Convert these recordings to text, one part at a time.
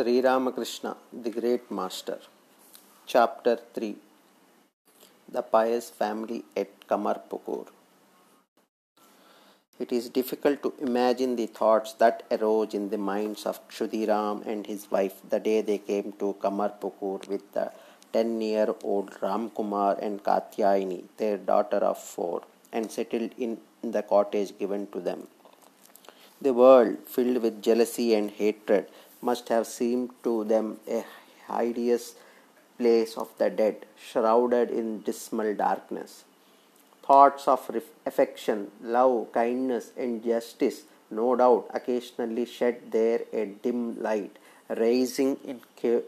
Sri Ramakrishna, the Great Master. Chapter 3 The Pious Family at Kamarpukur. It is difficult to imagine the thoughts that arose in the minds of Kshudiram and his wife the day they came to Kamarpukur with the 10 year old Ramkumar and Katyayini, their daughter of four, and settled in the cottage given to them. The world, filled with jealousy and hatred, must have seemed to them a hideous place of the dead, shrouded in dismal darkness. Thoughts of affection, love, kindness, and justice, no doubt, occasionally shed there a dim light, raising in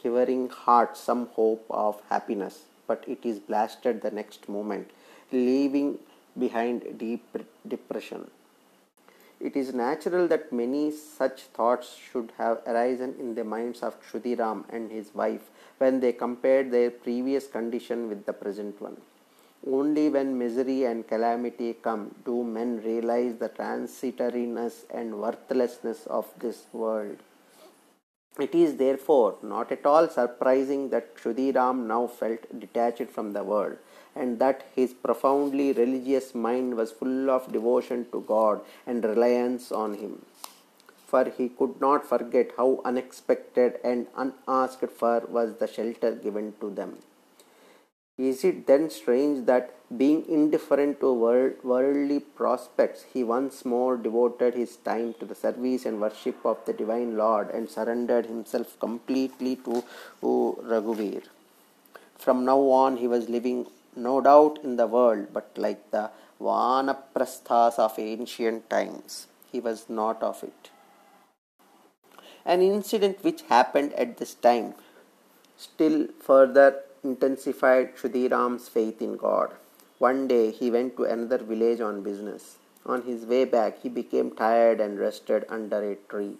quivering hearts some hope of happiness. But it is blasted the next moment, leaving behind deep depression. It is natural that many such thoughts should have arisen in the minds of Kshudiram and his wife when they compared their previous condition with the present one. Only when misery and calamity come do men realize the transitoriness and worthlessness of this world. It is therefore not at all surprising that Kshudiram now felt detached from the world and that his profoundly religious mind was full of devotion to God and reliance on Him. For he could not forget how unexpected and unasked for was the shelter given to them. Is it then strange that, being indifferent to world, worldly prospects, he once more devoted his time to the service and worship of the Divine Lord and surrendered himself completely to, Raghuvir? From now on, he was living no doubt in the world, but like the Vanaprasthas of ancient times, he was not of it. An incident which happened at this time still further intensified Kshudiram's faith in God. One day he went to another village on business. On his way back, he became tired and rested under a tree.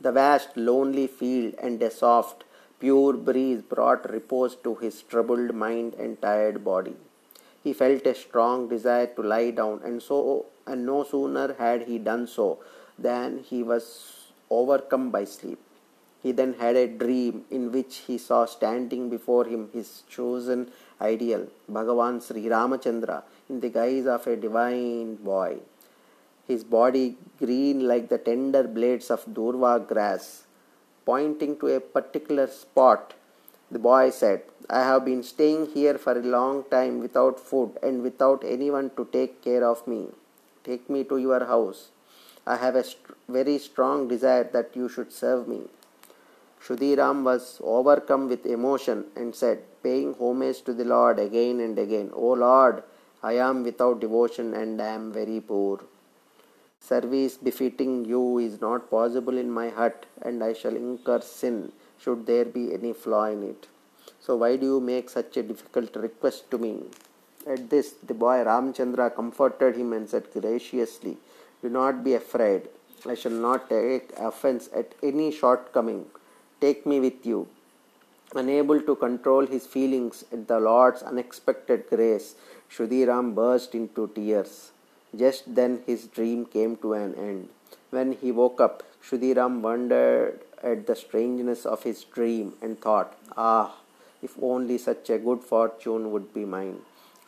The vast, lonely field and a soft, Pure breeze brought repose to his troubled mind and tired body. He felt a strong desire to lie down, and so and no sooner had he done so than he was overcome by sleep. He then had a dream in which he saw standing before him his chosen ideal, Bhagavan Sri Ramachandra, in the guise of a divine boy. His body green like the tender blades of durva grass, Pointing to a particular spot, the boy said, I have been staying here for a long time without food and without anyone to take care of me. Take me to your house. I have a st- very strong desire that you should serve me. Kshudiram was overcome with emotion and said, paying homage to the Lord again and again, O Lord, I am without devotion and I am very poor. Service befitting you is not possible in my hut, and I shall incur sin should there be any flaw in it. So, why do you make such a difficult request to me? At this, the boy Ramchandra comforted him and said graciously, Do not be afraid. I shall not take offense at any shortcoming. Take me with you. Unable to control his feelings at the Lord's unexpected grace, Kshudiram burst into tears. Just then his dream came to an end. When he woke up, Kshudiram wondered at the strangeness of his dream and thought, Ah, if only such a good fortune would be mine.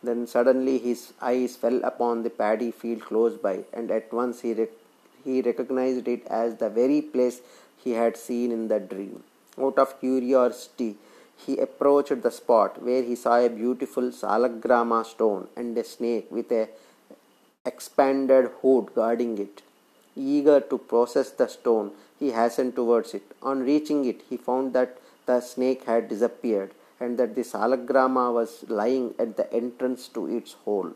Then suddenly his eyes fell upon the paddy field close by, and at once he, rec- he recognized it as the very place he had seen in the dream. Out of curiosity, he approached the spot where he saw a beautiful salagrama stone and a snake with a expanded hood guarding it. Eager to possess the stone, he hastened towards it. On reaching it, he found that the snake had disappeared and that the salagrama was lying at the entrance to its hole.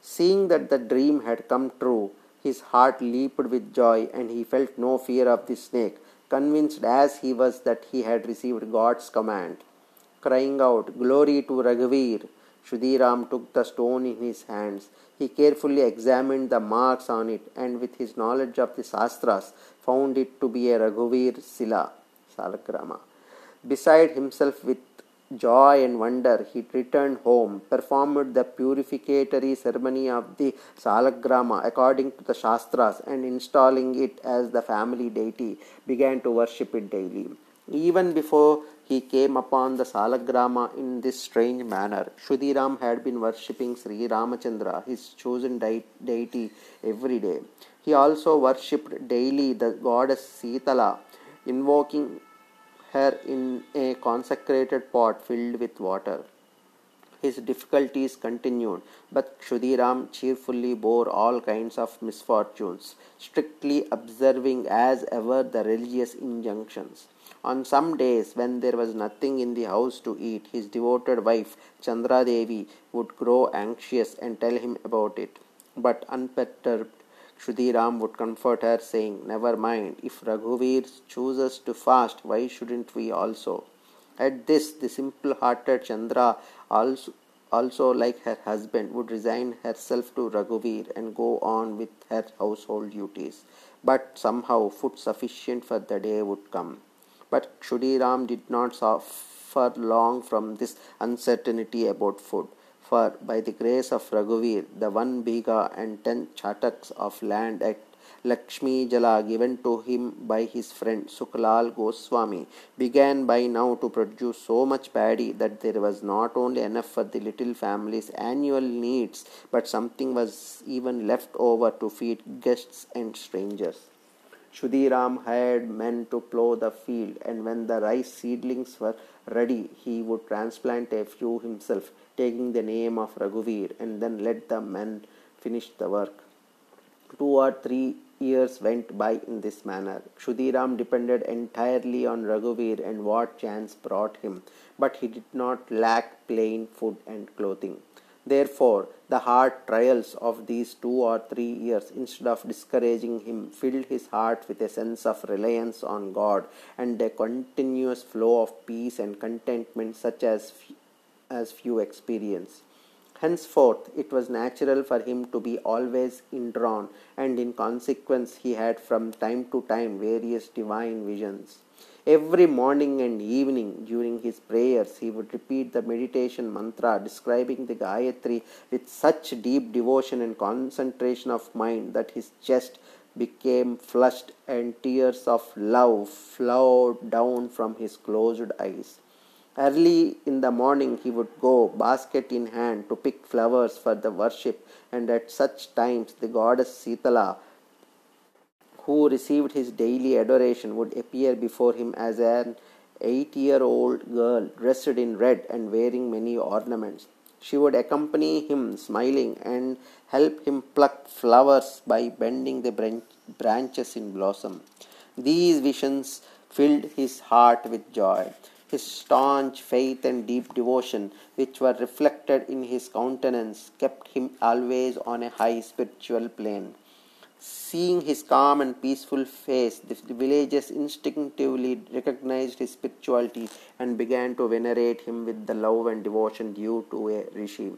Seeing that the dream had come true, his heart leaped with joy and he felt no fear of the snake, convinced as he was that he had received God's command. Crying out, Glory to Raghuvir! Kshudiram took the stone in his hands. He carefully examined the marks on it and, with his knowledge of the Shastras, found it to be a Raghuvir Sila, Salagrama. Beside himself with joy and wonder, he returned home, performed the purificatory ceremony of the Salagrama according to the Shastras, and installing it as the family deity, began to worship it daily. Even before he came upon the Salagrama in this strange manner, Kshudiram had been worshipping Sri Ramachandra, his chosen deity, every day. He also worshipped daily the goddess Sitala, invoking her in a consecrated pot filled with water. His difficulties continued, but Kshudiram cheerfully bore all kinds of misfortunes, strictly observing as ever the religious injunctions. On some days, when there was nothing in the house to eat, his devoted wife Chandra Devi would grow anxious and tell him about it. But unperturbed, Kshudiram would comfort her, saying, Never mind, if Raghuvir chooses to fast, why shouldn't we also? At this, the simple hearted Chandra also, also, like her husband, would resign herself to Raghuvir and go on with her household duties. But somehow, food sufficient for the day would come. But Kshudiram did not suffer long from this uncertainty about food. For by the grace of Raghuvir, the one bigha and ten chataks of land at Lakshmi Jala given to him by his friend Sukhlal Goswami began by now to produce so much paddy that there was not only enough for the little family's annual needs, but something was even left over to feed guests and strangers. Kshudiram hired men to plough the field, and when the rice seedlings were ready, he would transplant a few himself, taking the name of Raghuvir, and then let the men finish the work. Two or three years went by in this manner. Kshudiram depended entirely on Raghuvir and what chance brought him, but he did not lack plain food and clothing. Therefore, the hard trials of these two or three years, instead of discouraging him, filled his heart with a sense of reliance on God and a continuous flow of peace and contentment such as, as few experience. Henceforth, it was natural for him to be always indrawn, and in consequence, he had from time to time various divine visions. Every morning and evening during his prayers, he would repeat the meditation mantra describing the Gayatri with such deep devotion and concentration of mind that his chest became flushed and tears of love flowed down from his closed eyes. Early in the morning he would go, basket in hand, to pick flowers for the worship, and at such times the goddess Sitala, who received his daily adoration, would appear before him as an eight year old girl dressed in red and wearing many ornaments. She would accompany him smiling and help him pluck flowers by bending the branches in blossom. These visions filled his heart with joy. His staunch faith and deep devotion, which were reflected in his countenance, kept him always on a high spiritual plane. Seeing his calm and peaceful face, the villagers instinctively recognized his spirituality and began to venerate him with the love and devotion due to a rishi.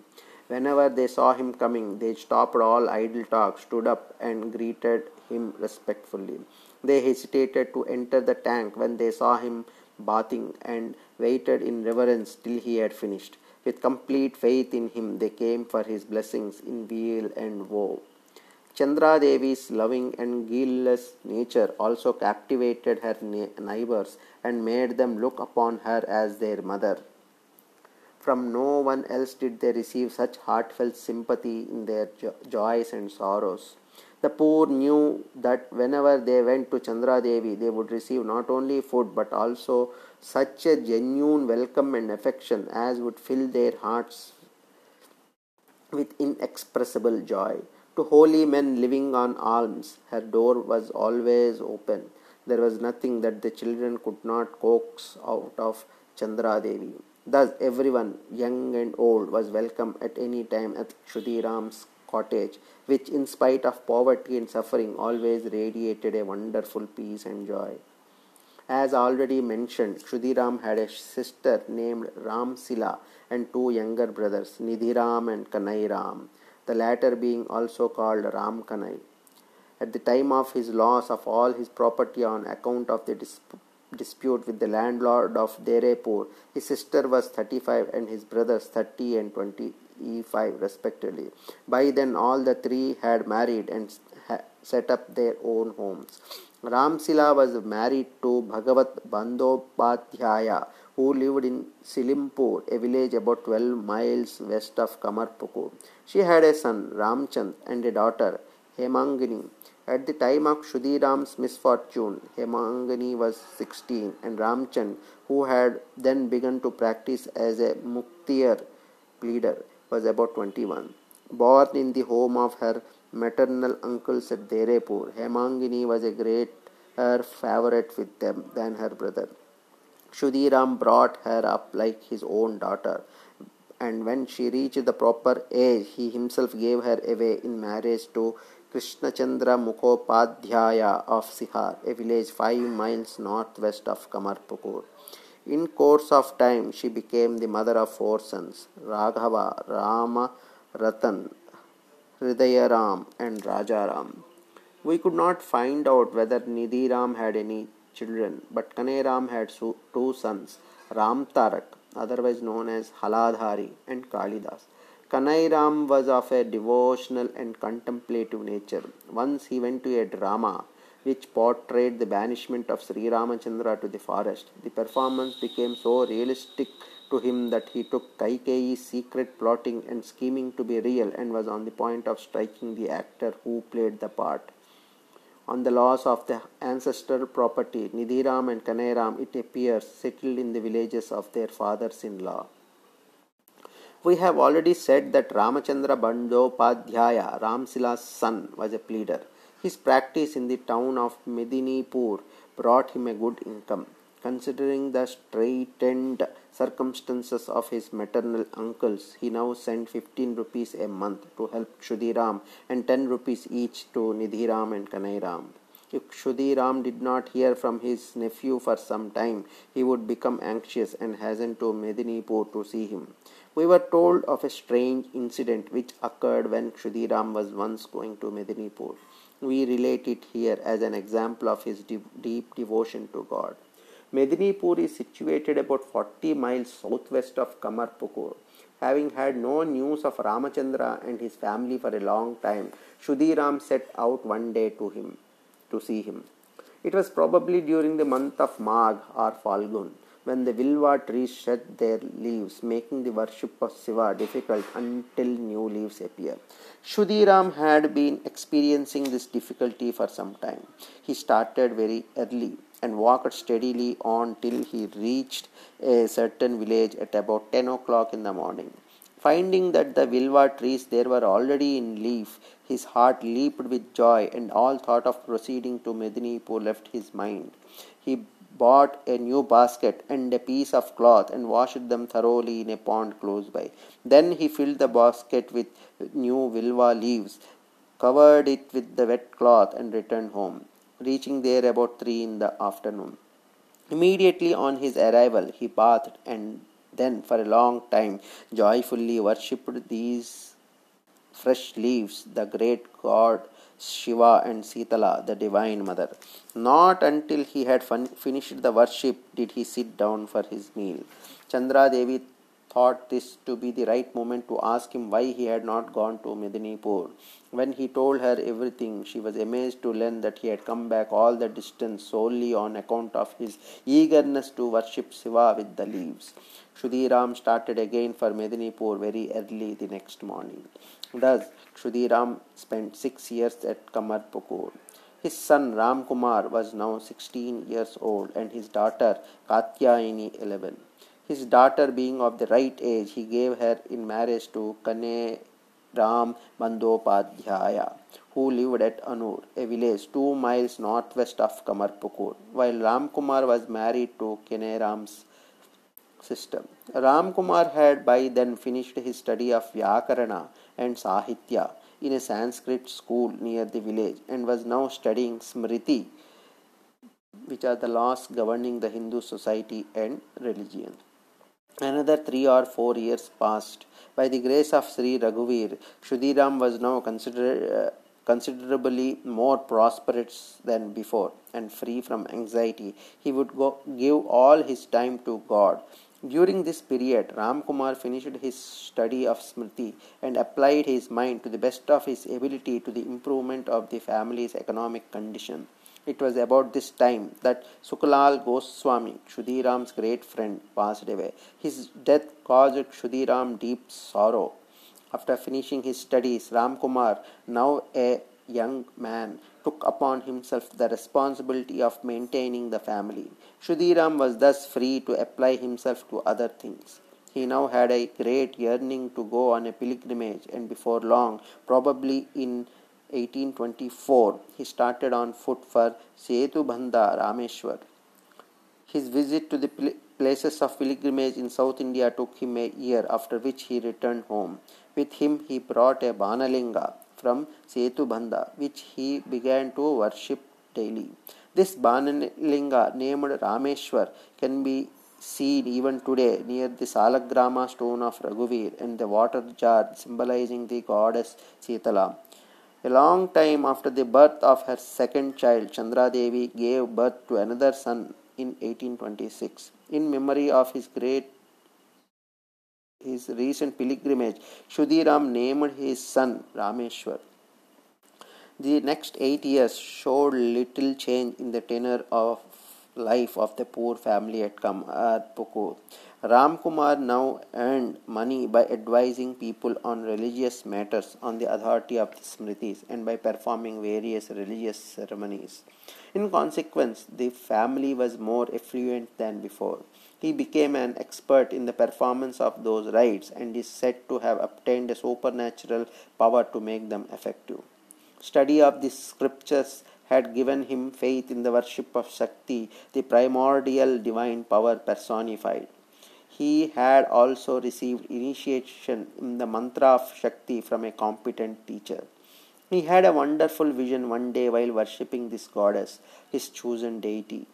Whenever they saw him coming, they stopped all idle talk, stood up, and greeted him respectfully. They hesitated to enter the tank when they saw him bathing and waited in reverence till he had finished. With complete faith in him, they came for his blessings in weal and woe. Chandra Devi's loving and guileless nature also captivated her neighbors and made them look upon her as their mother. From no one else did they receive such heartfelt sympathy in their jo- joys and sorrows. The poor knew that whenever they went to Chandra Devi, they would receive not only food but also such a genuine welcome and affection as would fill their hearts with inexpressible joy. To holy men living on alms, her door was always open. There was nothing that the children could not coax out of Chandra Devi. Thus, everyone, young and old, was welcome at any time at Kshudiram's cottage, which, in spite of poverty and suffering, always radiated a wonderful peace and joy. As already mentioned, Kshudiram had a sister named Ramsila and two younger brothers, Nidhiram and Kanai Ram, the latter being also called Ram Kanai. At the time of his loss of all his property on account of the dispute with the landlord of Derepur, his sister was 35 and his brothers 30 and 20 E5 respectively. By then, all the three had married and set up their own homes. Ramsila was married to Bhagavat Bandopadhyaya, who lived in Silimpur, a village about 12 miles west of Kamarpukur. She had a son, Ramchand, and a daughter, Hemangini. At the time of Kshudiram's misfortune, Hemangini was 16, and Ramchand, who had then begun to practice as a Muktiar pleader, was about 21. Born in the home of her maternal uncles at Derepur, Hemangini was a greater favorite with them than her brother. Kshudiram brought her up like his own daughter, and when she reached the proper age, he himself gave her away in marriage to Krishnachandra Mukhopadhyaya of Sihar, a village five miles northwest of Kamarpukur. In course of time, she became the mother of four sons, Raghava, Rama, Ratan, Hridayaram, and Rajaram. We could not find out whether Nidhiram had any children, but Kanairam had two sons, Ram Tarak, otherwise known as Haladhari, and Kalidas. Kanairam was of a devotional and contemplative nature. Once he went to a drama which portrayed the banishment of Sri Ramachandra to the forest. The performance became so realistic to him that he took Kaikeyi's secret plotting and scheming to be real and was on the point of striking the actor who played the part. On the loss of the ancestral property, Nidhiram and Kanairam, it appears, settled in the villages of their fathers in law. We have already said that Ramachandra Bandopadhyaya, Ramsila's son, was a pleader. His practice in the town of Medinipur brought him a good income. Considering the straitened circumstances of his maternal uncles, he now sent 15 rupees a month to help Kshudiram and 10 rupees each to Nidhiram and Kanairam. If Kshudiram did not hear from his nephew for some time, he would become anxious and hasten to Medinipur to see him. We were told of a strange incident which occurred when Kshudiram was once going to Medinipur. We relate it here as an example of his deep devotion to God. Medinipur is situated about 40 miles southwest of Kamarpukur. Having had no news of Ramachandra and his family for a long time, Kshudiram set out one day to him to see him. It was probably during the month of Magh or Falgun when the Vilva trees shed their leaves, making the worship of Shiva difficult until new leaves appear. Kshudiram had been experiencing this difficulty for some time. He started very early and walked steadily on till he reached a certain village at about 10 o'clock in the morning. Finding that the Vilva trees there were already in leaf, his heart leaped with joy, and all thought of proceeding to Medinipur left his mind. He bought a new basket and a piece of cloth and washed them thoroughly in a pond close by. Then he filled the basket with new vilva leaves, covered it with the wet cloth, and returned home, reaching there about three in the afternoon. Immediately on his arrival, he bathed and then, for a long time, joyfully worshipped these fresh leaves, the great god Shiva and Sitala, the Divine Mother. Not until he had fun- finished the worship did he sit down for his meal. Chandra Devi thought this to be the right moment to ask him why he had not gone to Medinipur. When he told her everything, she was amazed to learn that he had come back all the distance solely on account of his eagerness to worship Shiva with the leaves. Kshudiram started again for Medinipur very early the next morning. Thus, Kshudiram spent six years at Kamarpukur. His son Ram Kumar was now 16 years old and his daughter Katyayini 11. His daughter being of the right age, he gave her in marriage to Kane Ram Bandopadhyaya, who lived at Anur, a village two miles northwest of Kamarpukur, while Ram Kumar was married to Kane Ram's sister. Ram Kumar had by then finished his study of Vyakarana and Sahitya in a Sanskrit school near the village and was now studying Smriti, which are the laws governing the Hindu society and religion. Another three or four years passed. By the grace of Sri Raghuvir, Kshudiram was now consider, uh, considerably more prosperous than before and free from anxiety. He would go, give all his time to God during this period, Ram Kumar finished his study of Smriti and applied his mind to the best of his ability to the improvement of the family's economic condition. It was about this time that Sukalal Goswami, Kshudiram's great friend, passed away. His death caused Kshudiram deep sorrow. After finishing his studies, Ramkumar, now a young man, took upon himself the responsibility of maintaining the family. Kshudiram was thus free to apply himself to other things. He now had a great yearning to go on a pilgrimage, and before long, probably in 1824, he started on foot for Setubandha Rameshwar. His visit to the places of pilgrimage in South India took him a year, after which he returned home. With him, he brought a Banalinga from Setubandha, which he began to worship daily. This Banalinga, named Rameshwar, can be seen even today near the Salagrama stone of Raghuvir and the water jar symbolizing the goddess Sitala. A long time after the birth of her second child, Chandra Devi gave birth to another son in 1826. In memory of his great his recent pilgrimage, Kshudiram named his son Rameshwar. The next eight years showed little change in the tenor of life of the poor family at Kamarpukur. Ram Kumar now earned money by advising people on religious matters on the authority of the Smritis and by performing various religious ceremonies. In consequence, the family was more affluent than before. He became an expert in the performance of those rites and is said to have obtained a supernatural power to make them effective. Study of the scriptures had given him faith in the worship of Shakti, the primordial divine power personified. He had also received initiation in the mantra of Shakti from a competent teacher. He had a wonderful vision one day while worshipping this goddess, his chosen deity.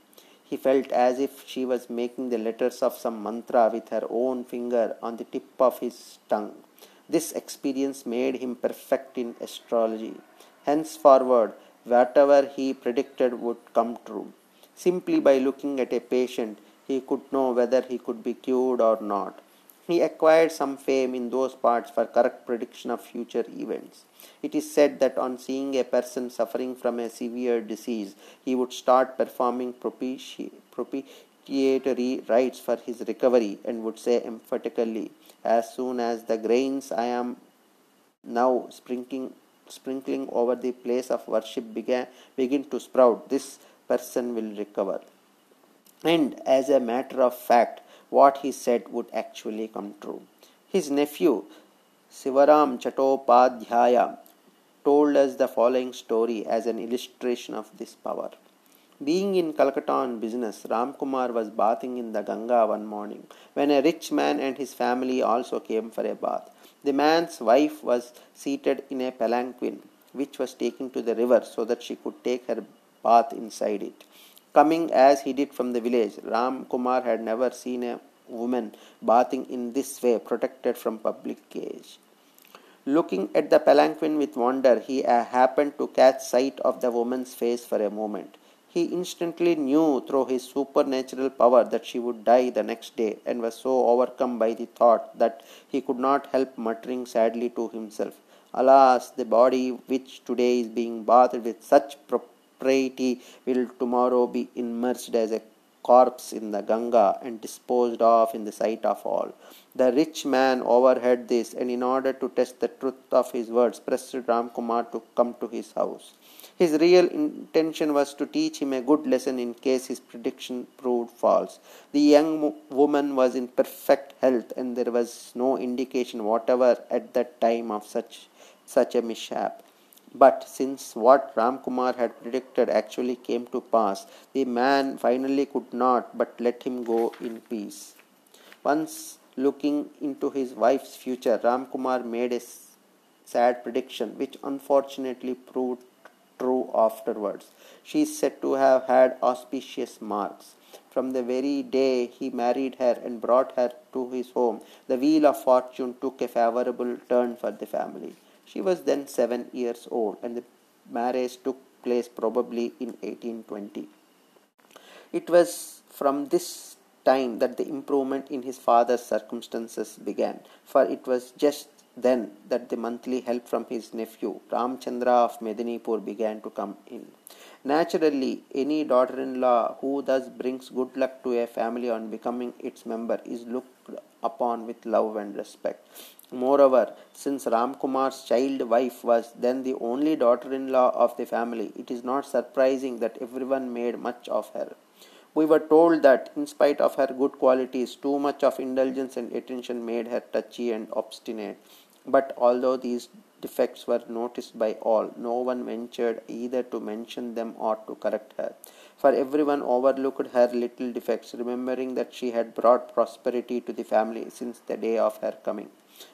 He felt as if she was making the letters of some mantra with her own finger on the tip of his tongue. This experience made him perfect in astrology. Henceforward, whatever he predicted would come true. Simply by looking at a patient, he could know whether he could be cured or not. He acquired some fame in those parts for correct prediction of future events. It is said that on seeing a person suffering from a severe disease, he would start performing propitiatory rites for his recovery and would say emphatically, As soon as the grains I am now sprinkling, sprinkling over the place of worship began, begin to sprout, this person will recover. And as a matter of fact, what he said would actually come true. His nephew, Sivaram Chattopadhyaya, told us the following story as an illustration of this power. Being in Calcutta on business, Ramkumar was bathing in the Ganga one morning when a rich man and his family also came for a bath. The man's wife was seated in a palanquin which was taken to the river so that she could take her bath inside it. Coming as he did from the village, Ram Kumar had never seen a woman bathing in this way, protected from public gaze. Looking at the palanquin with wonder, he uh, happened to catch sight of the woman's face for a moment. He instantly knew through his supernatural power that she would die the next day, and was so overcome by the thought that he could not help muttering sadly to himself, Alas, the body which today is being bathed with such propriety will tomorrow be immersed as a corpse in the Ganga and disposed of in the sight of all. The rich man overheard this and, in order to test the truth of his words, pressed Ramkumar to come to his house. His real intention was to teach him a good lesson in case his prediction proved false. The young woman was in perfect health, and there was no indication whatever at that time of such such a mishap. But since what Ram Kumar had predicted actually came to pass, the man finally could not but let him go in peace. Once looking into his wife's future, Ram Kumar made a sad prediction, which unfortunately proved true afterwards. She is said to have had auspicious marks. From the very day he married her and brought her to his home, the wheel of fortune took a favorable turn for the family. She was then seven years old, and the marriage took place probably in 1820. It was from this time that the improvement in his father's circumstances began, for it was just then that the monthly help from his nephew Ramchandra of Medinipur began to come in. Naturally, any daughter in law who thus brings good luck to a family on becoming its member is looked upon with love and respect. Moreover, since Ramkumar's child wife was then the only daughter in law of the family, it is not surprising that everyone made much of her. We were told that, in spite of her good qualities, too much of indulgence and attention made her touchy and obstinate. But although these defects were noticed by all, no one ventured either to mention them or to correct her. For everyone overlooked her little defects, remembering that she had brought prosperity to the family since the day of her coming.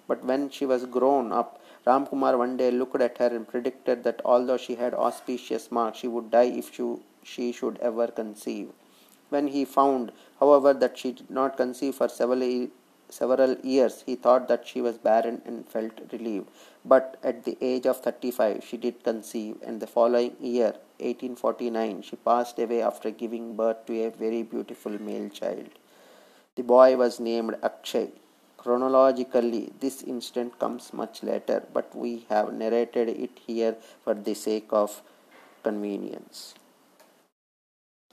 But when she was grown up, Ramkumar one day looked at her and predicted that although she had auspicious marks, she would die if she, she should ever conceive. When he found, however, that she did not conceive for several several years he thought that she was barren and felt relieved. But at the age of 35 she did conceive, and the following year, 1849, she passed away after giving birth to a very beautiful male child. The boy was named Akshay. Chronologically, this incident comes much later, but we have narrated it here for the sake of convenience.